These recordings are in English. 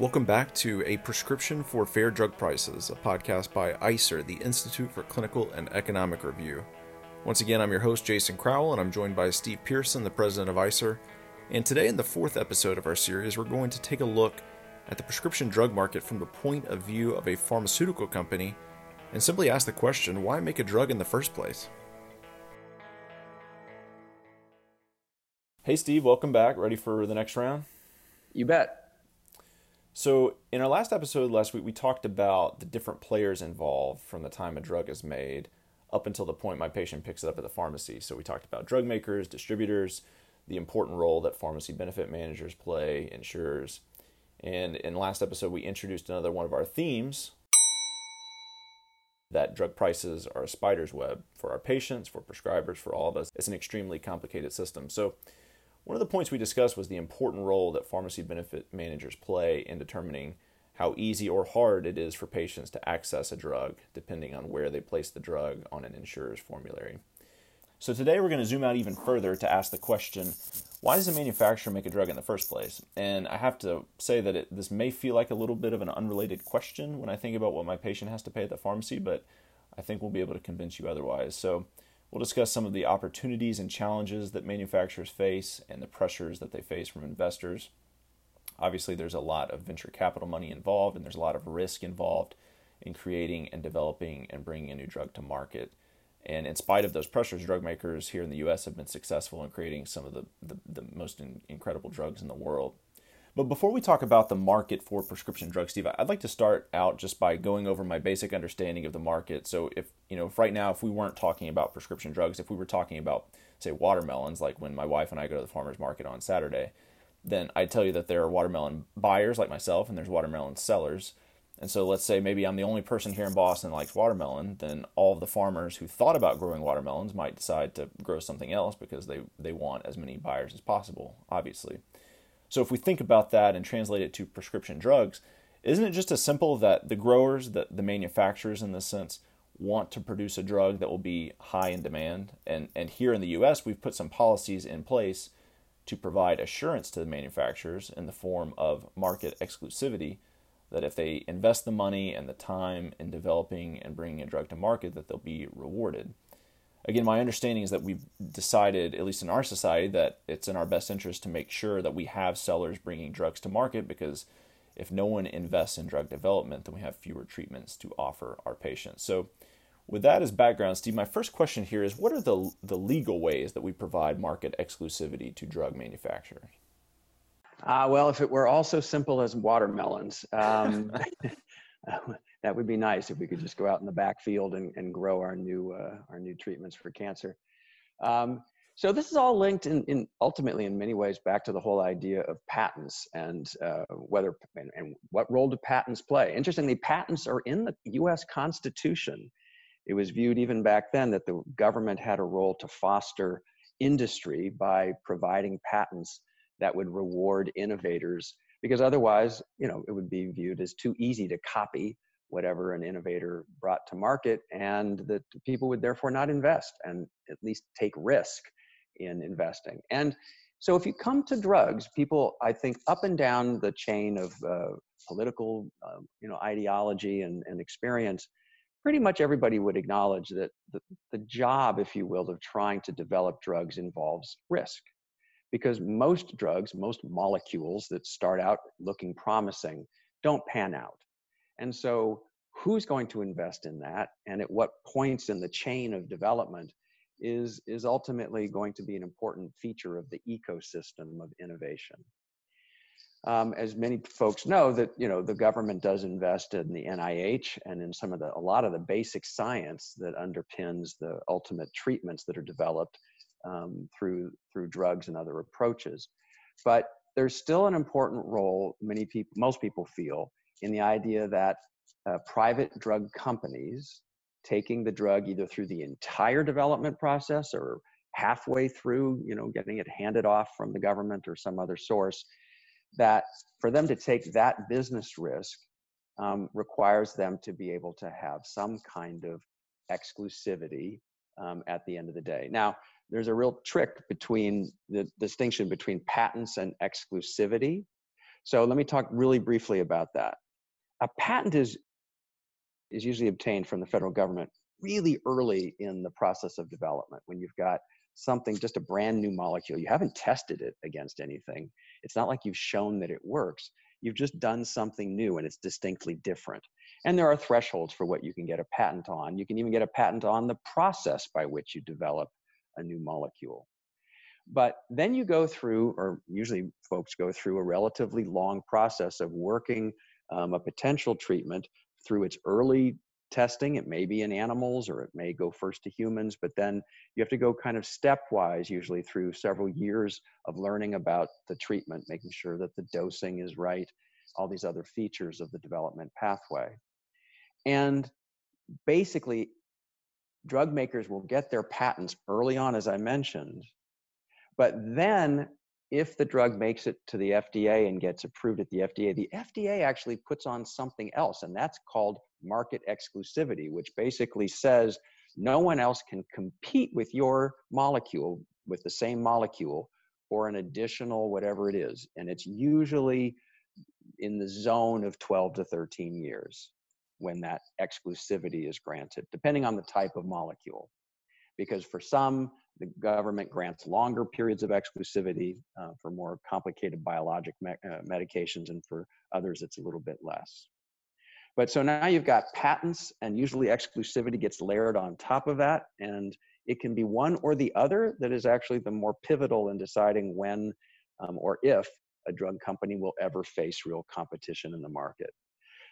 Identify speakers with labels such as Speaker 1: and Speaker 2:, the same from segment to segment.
Speaker 1: Welcome back to A Prescription for Fair Drug Prices, a podcast by ICER, the Institute for Clinical and Economic Review. Once again, I'm your host, Jason Crowell, and I'm joined by Steve Pearson, the president of ICER. And today, in the fourth episode of our series, we're going to take a look at the prescription drug market from the point of view of a pharmaceutical company and simply ask the question why make a drug in the first place? Hey, Steve, welcome back. Ready for the next round?
Speaker 2: You bet.
Speaker 1: So, in our last episode last week, we talked about the different players involved from the time a drug is made up until the point my patient picks it up at the pharmacy. So, we talked about drug makers, distributors, the important role that pharmacy benefit managers play, insurers. And in last episode, we introduced another one of our themes that drug prices are a spider's web for our patients, for prescribers, for all of us. It's an extremely complicated system. So, one of the points we discussed was the important role that pharmacy benefit managers play in determining how easy or hard it is for patients to access a drug, depending on where they place the drug on an insurer's formulary. So, today we're going to zoom out even further to ask the question why does a manufacturer make a drug in the first place? And I have to say that it, this may feel like a little bit of an unrelated question when I think about what my patient has to pay at the pharmacy, but I think we'll be able to convince you otherwise. So, We'll discuss some of the opportunities and challenges that manufacturers face and the pressures that they face from investors. Obviously, there's a lot of venture capital money involved, and there's a lot of risk involved in creating and developing and bringing a new drug to market. And in spite of those pressures, drug makers here in the US have been successful in creating some of the, the, the most in, incredible drugs in the world. But before we talk about the market for prescription drugs, Steve, I'd like to start out just by going over my basic understanding of the market. So if you know, if right now, if we weren't talking about prescription drugs, if we were talking about say watermelons, like when my wife and I go to the farmers market on Saturday, then I'd tell you that there are watermelon buyers like myself, and there's watermelon sellers. And so let's say maybe I'm the only person here in Boston that likes watermelon, then all of the farmers who thought about growing watermelons might decide to grow something else because they, they want as many buyers as possible, obviously. So if we think about that and translate it to prescription drugs, isn't it just as simple that the growers, the, the manufacturers in this sense, want to produce a drug that will be high in demand? And, and here in the US, we've put some policies in place to provide assurance to the manufacturers in the form of market exclusivity that if they invest the money and the time in developing and bringing a drug to market that they'll be rewarded again, my understanding is that we've decided, at least in our society, that it's in our best interest to make sure that we have sellers bringing drugs to market because if no one invests in drug development, then we have fewer treatments to offer our patients. So, with that as background, Steve, my first question here is what are the, the legal ways that we provide market exclusivity to drug manufacturers?
Speaker 2: Uh, well, if it were all so simple as watermelons, um, that would be nice if we could just go out in the backfield and, and grow our new uh, our new treatments for cancer. Um, so this is all linked in, in, ultimately in many ways back to the whole idea of patents and uh, whether and, and, what role do patents play. Interestingly, patents are in the U.S. Constitution. It was viewed even back then that the government had a role to foster industry by providing patents that would reward innovators because otherwise, you know, it would be viewed as too easy to copy whatever an innovator brought to market, and that people would therefore not invest and at least take risk in investing. And so, if you come to drugs, people, I think, up and down the chain of uh, political, uh, you know, ideology and, and experience, pretty much everybody would acknowledge that the, the job, if you will, of trying to develop drugs involves risk. Because most drugs, most molecules that start out looking promising, don't pan out. And so, who's going to invest in that and at what points in the chain of development is, is ultimately going to be an important feature of the ecosystem of innovation. Um, as many folks know that you know the government does invest in the NIH and in some of the a lot of the basic science that underpins the ultimate treatments that are developed um, through through drugs and other approaches, but there's still an important role many people most people feel in the idea that uh, private drug companies taking the drug either through the entire development process or halfway through, you know, getting it handed off from the government or some other source, that for them to take that business risk um, requires them to be able to have some kind of exclusivity um, at the end of the day. Now, there's a real trick between the distinction between patents and exclusivity. So let me talk really briefly about that. A patent is is usually obtained from the federal government really early in the process of development when you've got something just a brand new molecule. You haven't tested it against anything. It's not like you've shown that it works. You've just done something new and it's distinctly different. And there are thresholds for what you can get a patent on. You can even get a patent on the process by which you develop a new molecule. But then you go through or usually folks go through a relatively long process of working um, a potential treatment through its early testing. It may be in animals or it may go first to humans, but then you have to go kind of stepwise, usually through several years of learning about the treatment, making sure that the dosing is right, all these other features of the development pathway. And basically, drug makers will get their patents early on, as I mentioned, but then if the drug makes it to the FDA and gets approved at the FDA, the FDA actually puts on something else, and that's called market exclusivity, which basically says no one else can compete with your molecule, with the same molecule, for an additional whatever it is. And it's usually in the zone of 12 to 13 years when that exclusivity is granted, depending on the type of molecule. Because for some, the government grants longer periods of exclusivity uh, for more complicated biologic me uh, medications, and for others, it's a little bit less. But so now you've got patents, and usually exclusivity gets layered on top of that, and it can be one or the other that is actually the more pivotal in deciding when um, or if a drug company will ever face real competition in the market.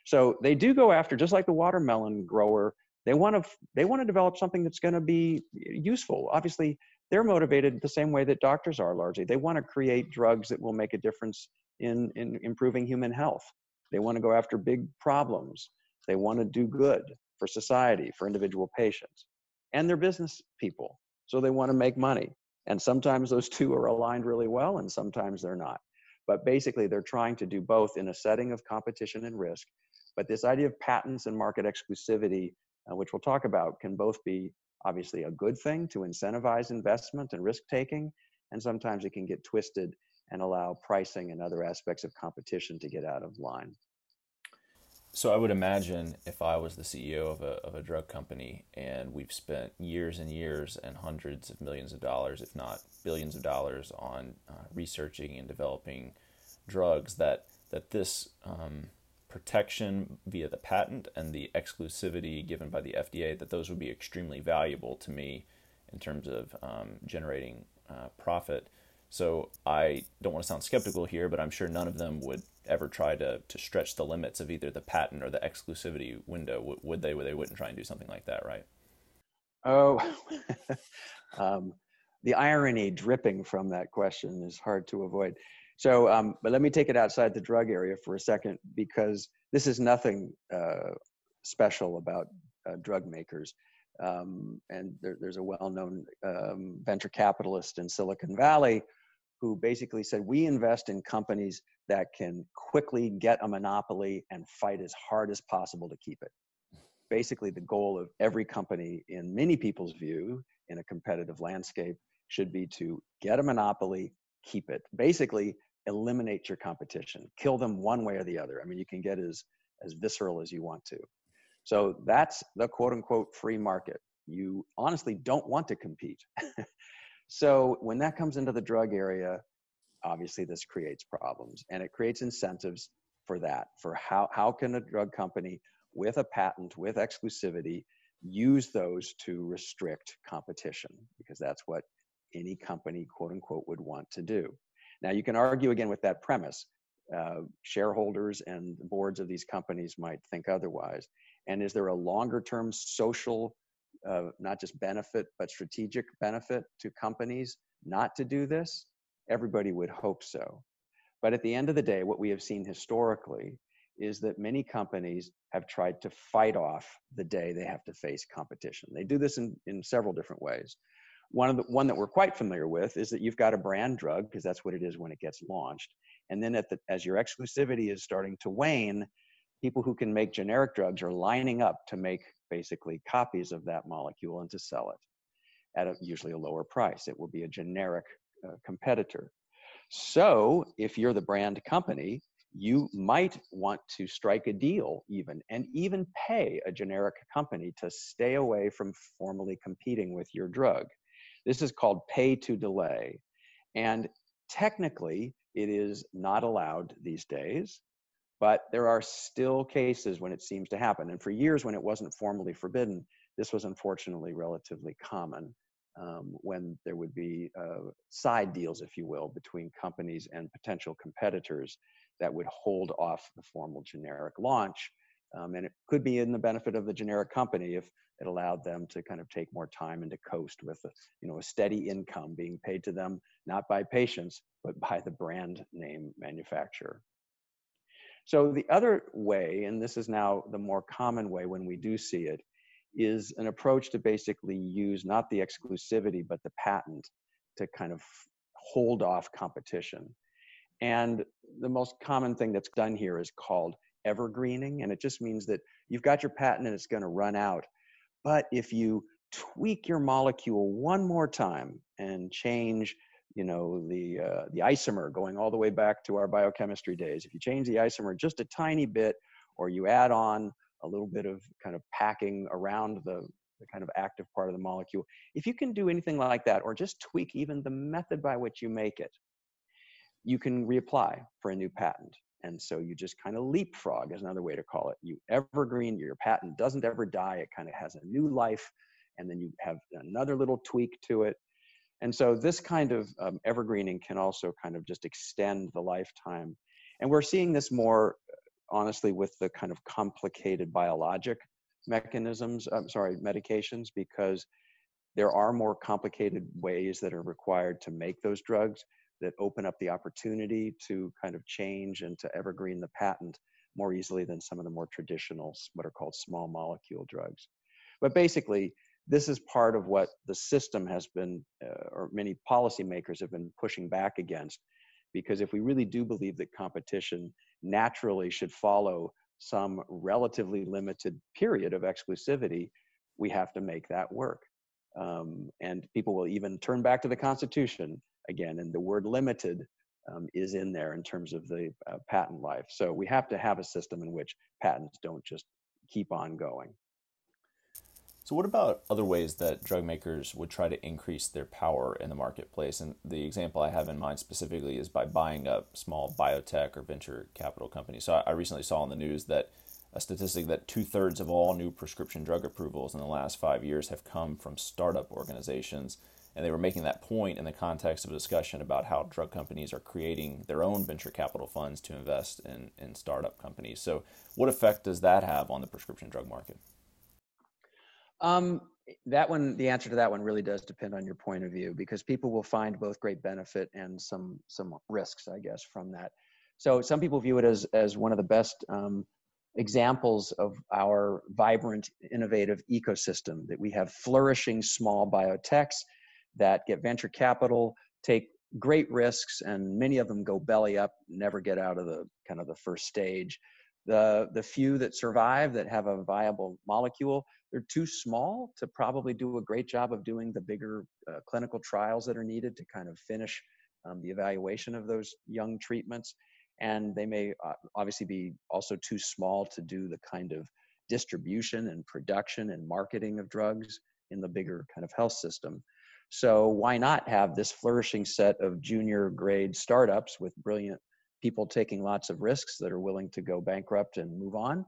Speaker 2: So they do go after, just like the watermelon grower, they want to they want to develop something that's going to be useful. Obviously, they're motivated the same way that doctors are largely. They want to create drugs that will make a difference in, in improving human health. They want to go after big problems. They want to do good for society, for individual patients. And they're business people. So they want to make money. And sometimes those two are aligned really well, and sometimes they're not. But basically, they're trying to do both in a setting of competition and risk. But this idea of patents and market exclusivity uh, which we'll talk about, can both be obviously a good thing to incentivize investment and risk taking, and sometimes it can get twisted and allow pricing and other aspects of competition to get out of line.
Speaker 1: So I would imagine if I was the CEO of a, of a drug company and we've spent years and years and hundreds of millions of dollars, if not billions of dollars, on uh, researching and developing drugs, that that this um, protection via the patent and the exclusivity given by the FDA, that those would be extremely valuable to me in terms of um, generating uh, profit. So I don't want to sound skeptical here, but I'm sure none of them would ever try to, to stretch the limits of either the patent or the exclusivity window. Would they? They wouldn't try and do something like that, right?
Speaker 2: Oh, um, the irony dripping from that question is hard to avoid. So, um, but let me take it outside the drug area for a second because this is nothing uh, special about uh, drug makers. Um, and there, there's a well-known um, venture capitalist in Silicon Valley who basically said, we invest in companies that can quickly get a monopoly and fight as hard as possible to keep it. Basically, the goal of every company, in many people's view, in a competitive landscape, should be to get a monopoly, keep it. Basically, eliminate your competition, kill them one way or the other. I mean, you can get as, as visceral as you want to. So that's the quote unquote free market. You honestly don't want to compete. so when that comes into the drug area, obviously this creates problems and it creates incentives for that, for how, how can a drug company with a patent, with exclusivity, use those to restrict competition because that's what any company quote unquote would want to do now, you can argue again with that premise. Uh, shareholders and boards of these companies might think otherwise. And is there a longer term social, uh, not just benefit, but strategic benefit to companies not to do this? Everybody would hope so. But at the end of the day, what we have seen historically is that many companies have tried to fight off the day they have to face competition. They do this in, in several different ways. One of the one that we're quite familiar with is that you've got a brand drug because that's what it is when it gets launched. And then the, as your exclusivity is starting to wane, people who can make generic drugs are lining up to make basically copies of that molecule and to sell it at a, usually a lower price. It will be a generic uh, competitor. So if you're the brand company, you might want to strike a deal even and even pay a generic company to stay away from formally competing with your drug. This is called pay to delay. And technically, it is not allowed these days, but there are still cases when it seems to happen. And for years, when it wasn't formally forbidden, this was unfortunately relatively common um, when there would be uh, side deals, if you will, between companies and potential competitors that would hold off the formal generic launch. Um, and it could be in the benefit of the generic company if it allowed them to kind of take more time and to coast with a, you know, a steady income being paid to them, not by patients, but by the brand name manufacturer. So the other way, and this is now the more common way when we do see it, is an approach to basically use not the exclusivity, but the patent to kind of hold off competition. And the most common thing that's done here is called evergreening. And it just means that you've got your patent and it's going to run out. But if you tweak your molecule one more time and change you know the uh, the isomer going all the way back to our biochemistry days if you change the isomer just a tiny bit or you add on a little bit of kind of packing around the, the kind of active part of the molecule. If you can do anything like that, or just tweak even the method by which you make it, you can reapply for a new patent. And so you just kind of leapfrog is another way to call it. You evergreen, your patent doesn't ever die. It kind of has a new life, and then you have another little tweak to it. And so this kind of um, evergreening can also kind of just extend the lifetime. And we're seeing this more honestly with the kind of complicated biologic mechanisms, I'm sorry, medications, because there are more complicated ways that are required to make those drugs that open up the opportunity to kind of change and to evergreen the patent more easily than some of the more traditional, what are called small molecule drugs. But basically, this is part of what the system has been, uh, or many policymakers have been pushing back against. Because if we really do believe that competition naturally should follow some relatively limited period of exclusivity, we have to make that work. Um, and people will even turn back to the Constitution again, and the word limited um, is in there in terms of the uh, patent life. So we have to have a system in which patents don't just keep on going.
Speaker 1: So, what about other ways that drug makers would try to increase their power in the marketplace? And the example I have in mind specifically is by buying up small biotech or venture capital companies. So, I recently saw in the news that a statistic that two thirds of all new prescription drug approvals in the last five years have come from startup organizations. And they were making that point in the context of a discussion about how drug companies are creating their own venture capital funds to invest in, in startup companies. So, what effect does that have on the prescription drug market?
Speaker 2: Um, that one, the answer to that one really does depend on your point of view because people will find both great benefit and some some risks, I guess, from that. So some people view it as as one of the best um, examples of our vibrant, innovative ecosystem that we have flourishing small biotechs that get venture capital, take great risks, and many of them go belly up, never get out of the kind of the first stage. The the few that survive that have a viable molecule they're too small to probably do a great job of doing the bigger uh, clinical trials that are needed to kind of finish um, the evaluation of those young treatments. And they may uh, obviously be also too small to do the kind of distribution and production and marketing of drugs in the bigger kind of health system. So why not have this flourishing set of junior grade startups with brilliant people taking lots of risks that are willing to go bankrupt and move on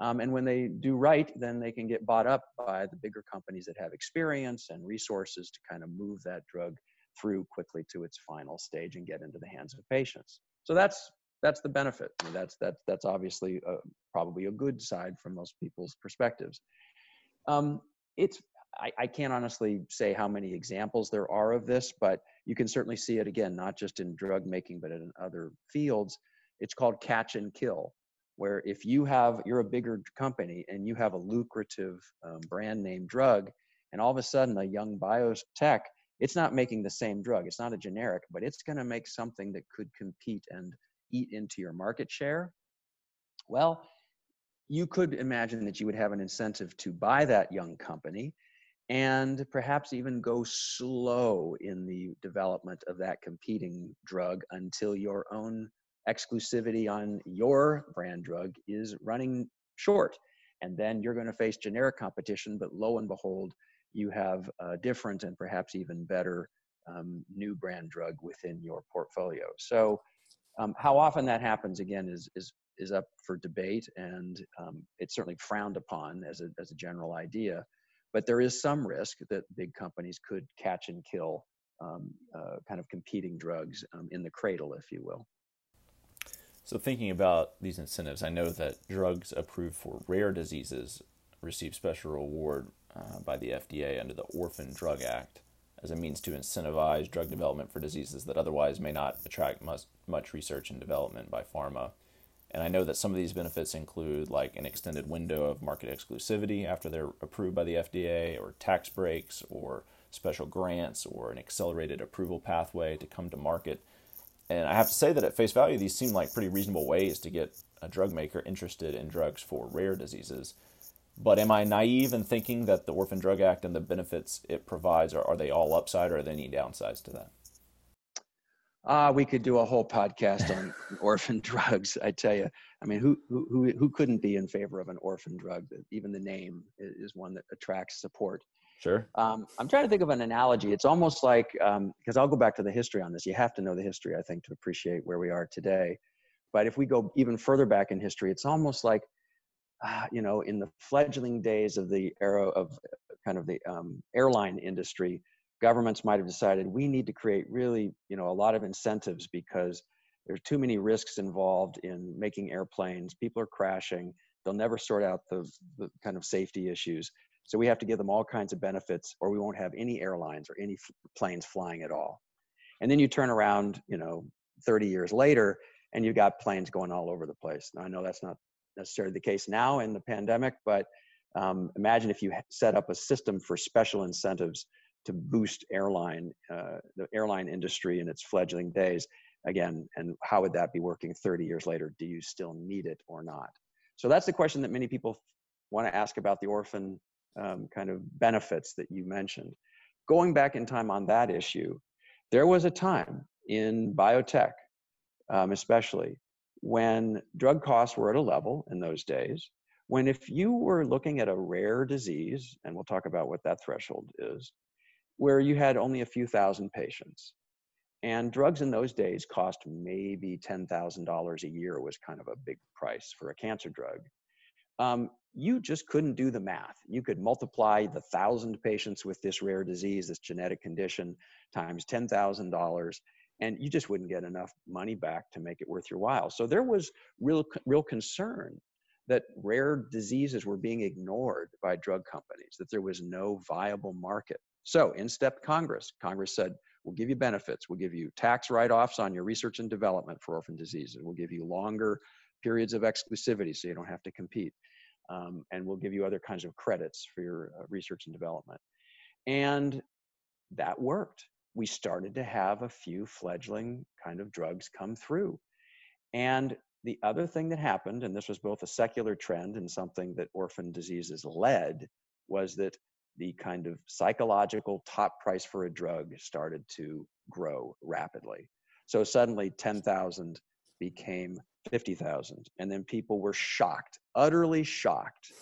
Speaker 2: um, and when they do right, then they can get bought up by the bigger companies that have experience and resources to kind of move that drug through quickly to its final stage and get into the hands of patients. So that's that's the benefit. I mean, that's that's that's obviously a, probably a good side from most people's perspectives. Um, it's I, I can't honestly say how many examples there are of this, but you can certainly see it again, not just in drug making, but in other fields. It's called catch and kill where if you have you're a bigger company and you have a lucrative um, brand name drug and all of a sudden a young biotech it's not making the same drug it's not a generic but it's going to make something that could compete and eat into your market share well you could imagine that you would have an incentive to buy that young company and perhaps even go slow in the development of that competing drug until your own exclusivity on your brand drug is running short. And then you're going to face generic competition, but lo and behold, you have a different and perhaps even better um, new brand drug within your portfolio. So, um, how often that happens again is is is up for debate, and um, it's certainly frowned upon as a as a general idea. But there is some risk that big companies could catch and kill um, uh, kind of competing drugs um, in the cradle, if you will.
Speaker 1: So, thinking about these incentives, I know that drugs approved for rare diseases receive special reward uh, by the FDA under the Orphan Drug Act as a means to incentivize drug development for diseases that otherwise may not attract much, much research and development by pharma. And I know that some of these benefits include like an extended window of market exclusivity after they're approved by the FDA, or tax breaks, or special grants, or an accelerated approval pathway to come to market. And I have to say that at face value, these seem like pretty reasonable ways to get a drug maker interested in drugs for rare diseases. But am I naive in thinking that the Orphan Drug Act and the benefits it provides are, are they all upside or are there any downsides to that?
Speaker 2: Uh, we could do a whole podcast on orphan drugs. I tell you, I mean, who, who, who couldn't be in favor of an orphan drug? Even the name is one that attracts support.
Speaker 1: Sure.
Speaker 2: Um, I'm trying to think of an analogy. It's almost like, because um, I'll go back to the history on this. You have to know the history, I think, to appreciate where we are today. But if we go even further back in history, it's almost like uh, you know, in the fledgling days of the era of uh, kind of the um, airline industry, governments might have decided we need to create really, you know, a lot of incentives because there's too many risks involved in making airplanes. People are crashing. They'll never sort out the, the kind of safety issues. So we have to give them all kinds of benefits, or we won't have any airlines or any planes flying at all. And then you turn around, you know, 30 years later, and you've got planes going all over the place. Now I know that's not necessarily the case now in the pandemic, but um, imagine if you set up a system for special incentives to boost airline, uh, the airline industry in its fledgling days. Again, and how would that be working 30 years later? Do you still need it or not? So that's the question that many people want to ask about the orphan um, kind of benefits that you mentioned. Going back in time on that issue, there was a time in biotech, um, especially, when drug costs were at a level in those days, when if you were looking at a rare disease, and we'll talk about what that threshold is, where you had only a few thousand patients, and drugs in those days cost maybe $10,000 a year was kind of a big price for a cancer drug. Um, you just couldn't do the math. You could multiply the thousand patients with this rare disease, this genetic condition, times $10,000, and you just wouldn't get enough money back to make it worth your while. So there was real, real concern that rare diseases were being ignored by drug companies, that there was no viable market. So in stepped Congress. Congress said, we'll give you benefits. We'll give you tax write-offs on your research and development for orphan diseases. We'll give you longer periods of exclusivity so you don't have to compete. Um, and we'll give you other kinds of credits for your uh, research and development. And that worked we started to have a few fledgling kind of drugs come through. And the other thing that happened, and this was both a secular trend and something that orphan diseases led, was that the kind of psychological top price for a drug started to grow rapidly. So suddenly 10,000 became 50,000. And then people were shocked, utterly shocked,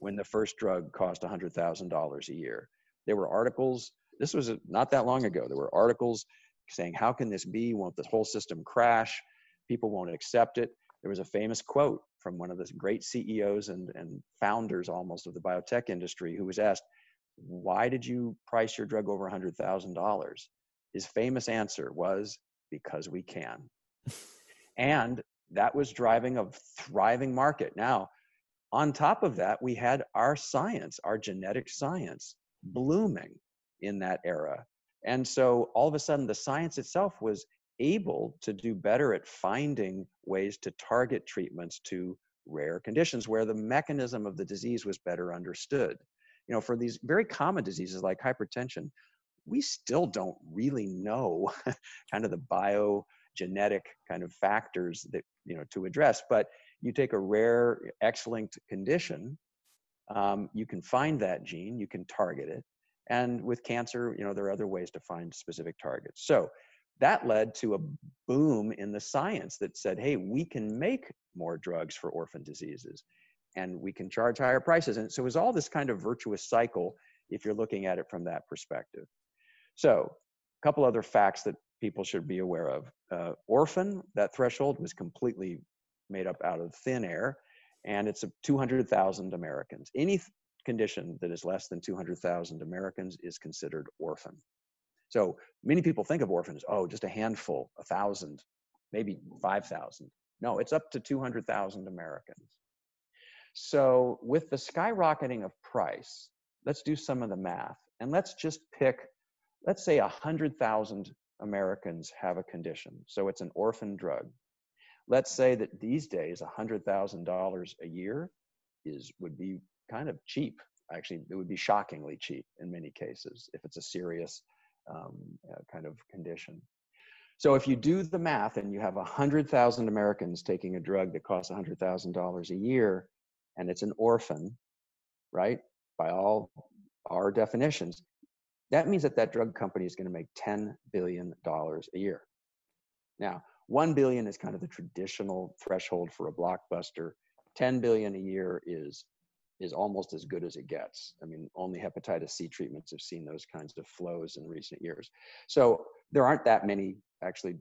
Speaker 2: when the first drug cost $100,000 a year. There were articles this was uh, not that long ago. There were articles saying, How can this be? Won't the whole system crash? People won't accept it. There was a famous quote from one of the great CEOs and, and founders almost of the biotech industry who was asked, Why did you price your drug over $100,000? His famous answer was, Because we can. and that was driving a thriving market. Now, on top of that, we had our science, our genetic science blooming in that era. And so all of a sudden, the science itself was able to do better at finding ways to target treatments to rare conditions where the mechanism of the disease was better understood. You know, for these very common diseases like hypertension, we still don't really know kind of the biogenetic kind of factors that, you know, to address. But you take a rare X-linked condition, um, you can find that gene, you can target it, and with cancer, you know, there are other ways to find specific targets. So that led to a boom in the science that said, hey, we can make more drugs for orphan diseases and we can charge higher prices. And so it was all this kind of virtuous cycle if you're looking at it from that perspective. So, a couple other facts that people should be aware of. Uh, orphan, that threshold was completely made up out of thin air, and it's 200,000 Americans. Any condition that is less than 200,000 Americans is considered orphan. So many people think of orphans, oh, just a handful, a thousand, maybe 5,000. No, it's up to 200,000 Americans. So with the skyrocketing of price, let's do some of the math and let's just pick, let's say 100,000 Americans have a condition. So it's an orphan drug. Let's say that these days, $100,000 a year is would be kind of cheap. Actually, it would be shockingly cheap in many cases if it's a serious um, uh, kind of condition. So if you do the math and you have 100,000 Americans taking a drug that costs $100,000 a year and it's an orphan, right? By all our definitions, that means that that drug company is going to make $10 billion a year. Now, 1 billion is kind of the traditional threshold for a blockbuster. 10 billion a year is is almost as good as it gets. I mean, only hepatitis C treatments have seen those kinds of flows in recent years. So there aren't that many actually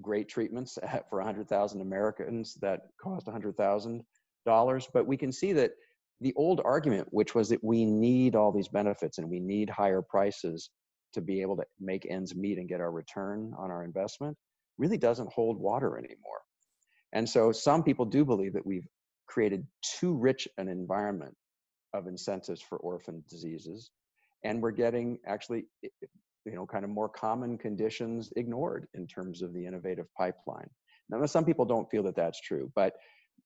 Speaker 2: great treatments for 100,000 Americans that cost $100,000. But we can see that the old argument, which was that we need all these benefits and we need higher prices to be able to make ends meet and get our return on our investment, really doesn't hold water anymore. And so some people do believe that we've created too rich an environment of incentives for orphan diseases and we're getting actually you know kind of more common conditions ignored in terms of the innovative pipeline now some people don't feel that that's true but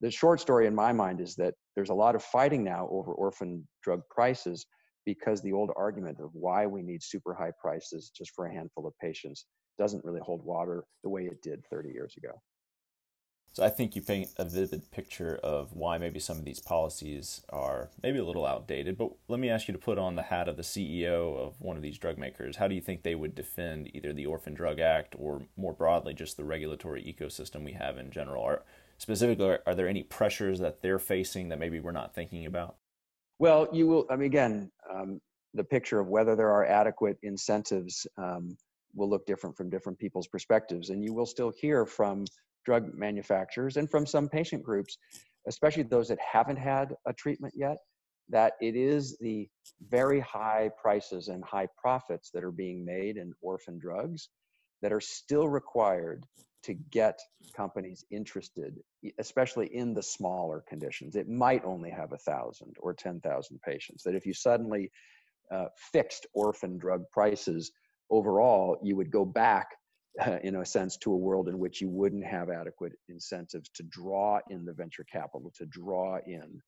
Speaker 2: the short story in my mind is that there's a lot of fighting now over orphan drug prices because the old argument of why we need super high prices just for a handful of patients doesn't really hold water the way it did 30 years ago
Speaker 1: so I think you paint a vivid picture of why maybe some of these policies are maybe a little outdated. But let me ask you to put on the hat of the CEO of one of these drug makers. How do you think they would defend either the Orphan Drug Act or more broadly just the regulatory ecosystem we have in general? Are specifically are there any pressures that they're facing that maybe we're not thinking about?
Speaker 2: Well, you will. I mean, again, um, the picture of whether there are adequate incentives um, will look different from different people's perspectives, and you will still hear from drug manufacturers and from some patient groups, especially those that haven't had a treatment yet, that it is the very high prices and high profits that are being made in orphan drugs that are still required to get companies interested, especially in the smaller conditions. It might only have a thousand or 10,000 patients. That if you suddenly uh, fixed orphan drug prices overall, you would go back uh, in a sense, to a world in which you wouldn't have adequate incentives to draw in the venture capital, to draw in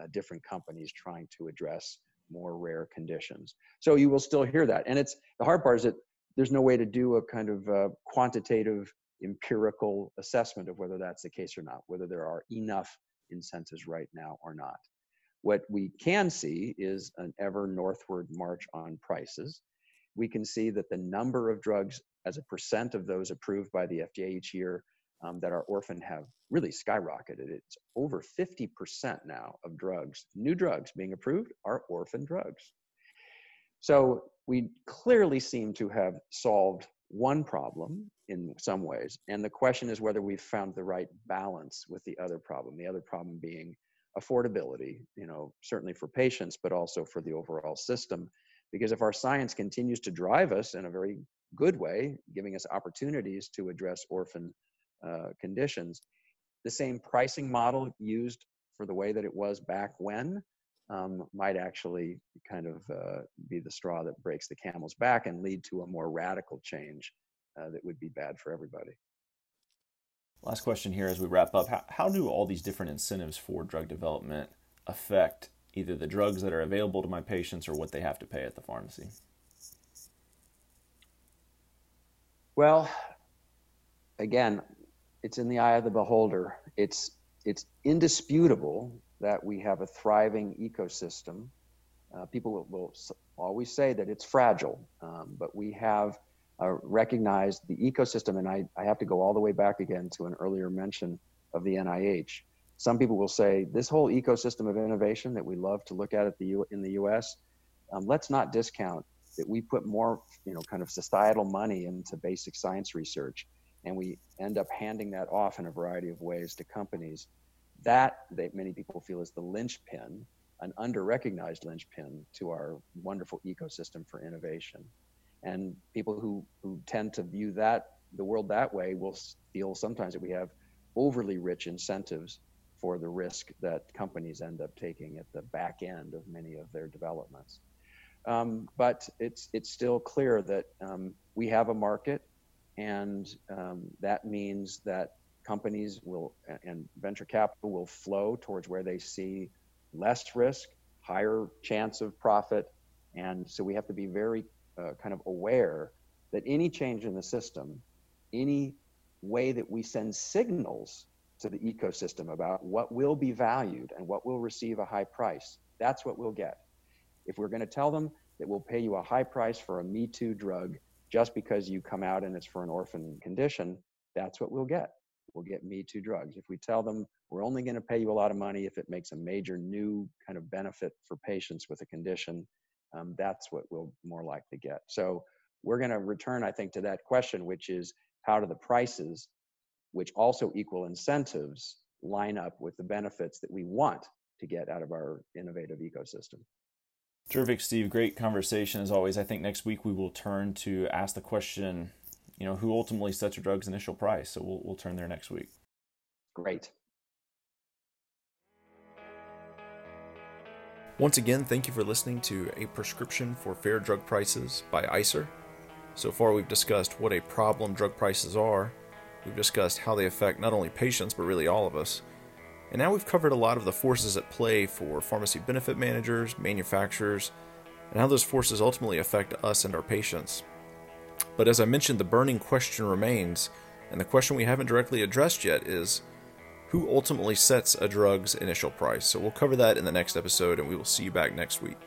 Speaker 2: uh, different companies trying to address more rare conditions. So you will still hear that. And it's the hard part is that there's no way to do a kind of uh, quantitative empirical assessment of whether that's the case or not, whether there are enough incentives right now or not. What we can see is an ever northward march on prices. We can see that the number of drugs as a percent of those approved by the FDA each year um, that are orphan have really skyrocketed. It's over 50% now of drugs, new drugs being approved, are orphan drugs. So we clearly seem to have solved one problem in some ways. And the question is whether we've found the right balance with the other problem, the other problem being affordability, you know, certainly for patients, but also for the overall system. Because if our science continues to drive us in a very good way, giving us opportunities to address orphan uh, conditions. The same pricing model used for the way that it was back when um, might actually kind of uh, be the straw that breaks the camel's back and lead to a more radical change uh, that would be bad for everybody.
Speaker 1: Last question here as we wrap up. How, how do all these different incentives for drug development affect either the drugs that are available to my patients or what they have to pay at the pharmacy?
Speaker 2: Well, again, it's in the eye of the beholder. It's it's indisputable that we have a thriving ecosystem. Uh, people will, always say that it's fragile, um, but we have uh, recognize the ecosystem. And I, I have to go all the way back again to an earlier mention of the NIH. Some people will say this whole ecosystem of innovation that we love to look at, at the U, in the US, um, let's not discount that we put more, you know, kind of societal money into basic science research and we end up handing that off in a variety of ways to companies. That, they, many people feel, is the linchpin, an under-recognized linchpin to our wonderful ecosystem for innovation. And people who, who tend to view that the world that way will feel sometimes that we have overly rich incentives for the risk that companies end up taking at the back end of many of their developments. Um, but it's it's still clear that um, we have a market and um, that means that companies will and venture capital will flow towards where they see less risk, higher chance of profit, and so we have to be very uh, kind of aware that any change in the system, any way that we send signals to the ecosystem about what will be valued and what will receive a high price, that's what we'll get. If we're going to tell them that we'll pay you a high price for a Me Too drug just because you come out and it's for an orphan condition, that's what we'll get. We'll get Me Too drugs. If we tell them we're only going to pay you a lot of money if it makes a major new kind of benefit for patients with a condition, um, that's what we'll more likely get. So we're going to return, I think, to that question, which is how do the prices, which also equal incentives, line up with the benefits that we want to get out of our innovative ecosystem?
Speaker 1: Terrific, Steve. Great conversation as always. I think next week we will turn to ask the question, you know, who ultimately sets a drug's initial price. So we'll we'll turn there next week.
Speaker 2: Great.
Speaker 1: Once again, thank you for listening to A Prescription for Fair Drug Prices by ICER. So far, we've discussed what a problem drug prices are. We've discussed how they affect not only patients, but really all of us. And now we've covered a lot of the forces at play for pharmacy benefit managers, manufacturers, and how those forces ultimately affect us and our patients. But as I mentioned, the burning question remains, and the question we haven't directly addressed yet is who ultimately sets a drug's initial price? So we'll cover that in the next episode, and we will see you back next week.